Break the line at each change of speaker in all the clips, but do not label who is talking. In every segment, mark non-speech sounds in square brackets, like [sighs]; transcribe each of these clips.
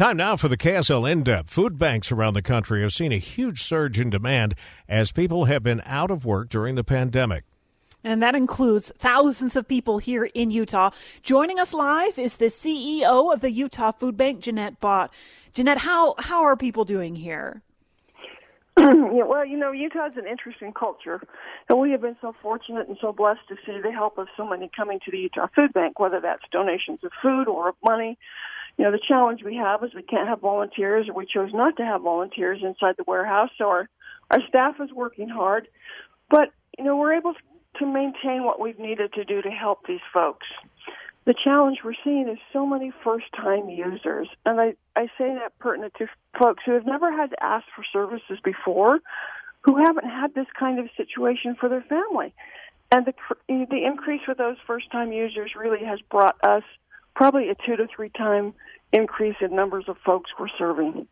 Time now for the KSL In Depth. Food banks around the country have seen a huge surge in demand as people have been out of work during the pandemic.
And that includes thousands of people here in Utah. Joining us live is the CEO of the Utah Food Bank, Ginette Bott. Ginette, how, how are people doing here? [clears throat]
yeah, well, you know, Utah is an interesting culture, and we have been so fortunate and so blessed to see the help of so many coming to the Utah Food Bank, whether that's donations of food or of money. You know, the challenge we have is we can't have volunteers, or we chose not to have volunteers inside the warehouse, so our, our staff is working hard. But, you know, we're able to maintain what we've needed to do to help these folks the challenge we're seeing is so many first time users. And I, I say that pertinent to folks who have never had to ask for services before, who haven't had this kind of situation for their family. And the, the increase with those first time users really has brought us probably a two to three time increase in numbers of folks we're serving.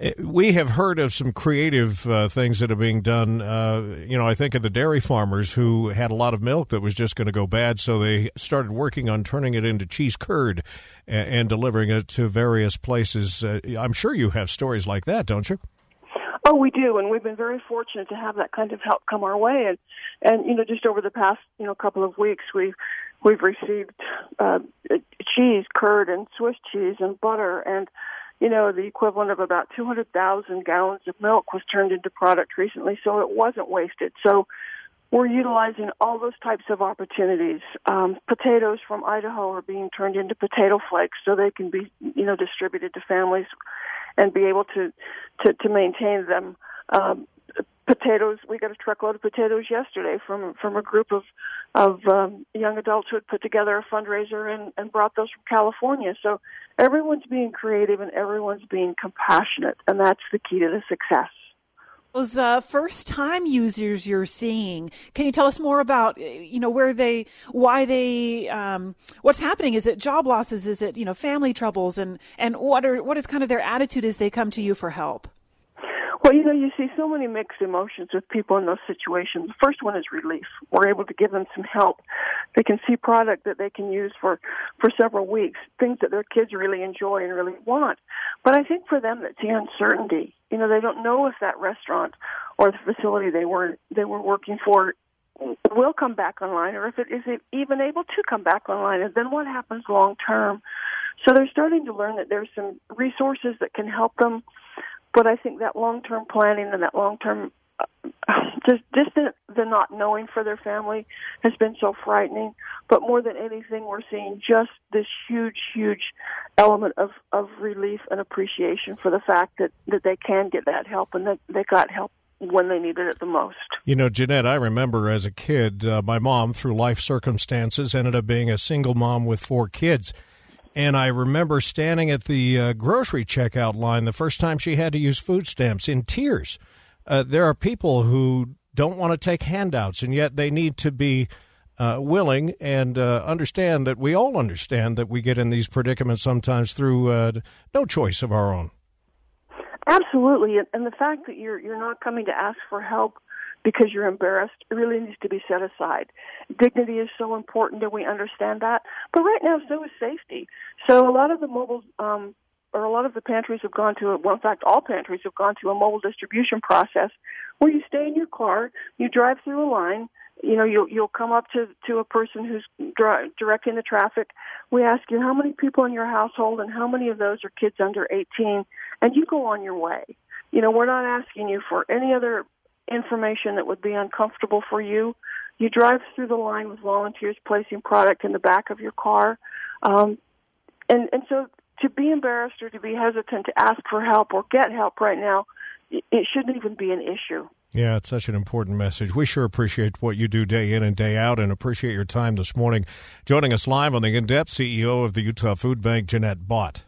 Uh, we have heard of some creative uh, things that are being done. Uh, you know, I think of the dairy farmers who had a lot of milk that was just going to go bad, so they started working on turning it into cheese curd and, and delivering it to various places. Uh, I'm sure you have stories like that, don't you?
Oh, we do, and we've been very fortunate to have that kind of help come our way. And and you know, just over the past you know couple of weeks, we've we've received uh, cheese, curd, and Swiss cheese, and butter, and you know, the equivalent of about 200,000 gallons of milk was turned into product recently, so it wasn't wasted. So we're utilizing all those types of opportunities. Um, potatoes from Idaho are being turned into potato flakes so they can be, you know, distributed to families and be able to, to, to maintain them. Um, potatoes. We got a truckload of potatoes yesterday from from a group of of um, young adults who had put together a fundraiser and, and brought those from California. So everyone's being creative and everyone's being compassionate, and that's the key to the success.
Those uh, first-time users you're seeing, can you tell us more about, you know, where they, why they, um, what's happening? Is it job losses? Is it, you know, family troubles? And and what are what is kind of their attitude as they come to you for help?
Well, you know, you see so many mixed emotions with people in those situations. The first one is relief. We're able to give them some help. They can see product that they can use for for several weeks, things that their kids really enjoy and really want. But I think for them, it's the uncertainty. You know, they don't know if that restaurant or the facility they were they were working for will come back online, or if it is even able to come back online, and then what happens long term. So they're starting to learn that there's some resources that can help them but I think that long term planning and that long term uh, [sighs] just just the, the not knowing for their family has been so frightening. But more than anything, we're seeing just this huge, huge element of of relief and appreciation for the fact that that they can get that help and that they got help when they needed it the most.
You know, Ginette, I remember as a kid, uh, my mom, through life circumstances, ended up being a single mom with four kids. And I remember standing at the uh, grocery checkout line the first time she had to use food stamps in tears. Uh, there are people who don't want to take handouts, and yet they need to be uh, willing and uh, understand that we all understand that we get in these predicaments sometimes through uh, no choice of our own.
Absolutely, and the fact that you're you're not coming to ask for help because you're embarrassed really needs to be set aside. Dignity is so important, and we understand that. But right now, so is safety. So a lot of the mobile, um, or a lot of the pantries have gone to, well, in fact, all pantries have gone to a mobile distribution process where you stay in your car, you drive through a line, you know, you'll you'll come up to to a person who's dri- directing the traffic. We ask you how many people in your household and how many of those are kids under 18, and you go on your way. You know, we're not asking you for any other information that would be uncomfortable for you. You drive through the line with volunteers placing product in the back of your car. Um, and, and so to be embarrassed or to be hesitant to ask for help or get help right now, it shouldn't even be an issue.
Yeah, it's such an important message. We sure appreciate what you do day in and day out and appreciate your time this morning. Joining us live on the In Depth, CEO of the Utah Food Bank, Ginette Bott.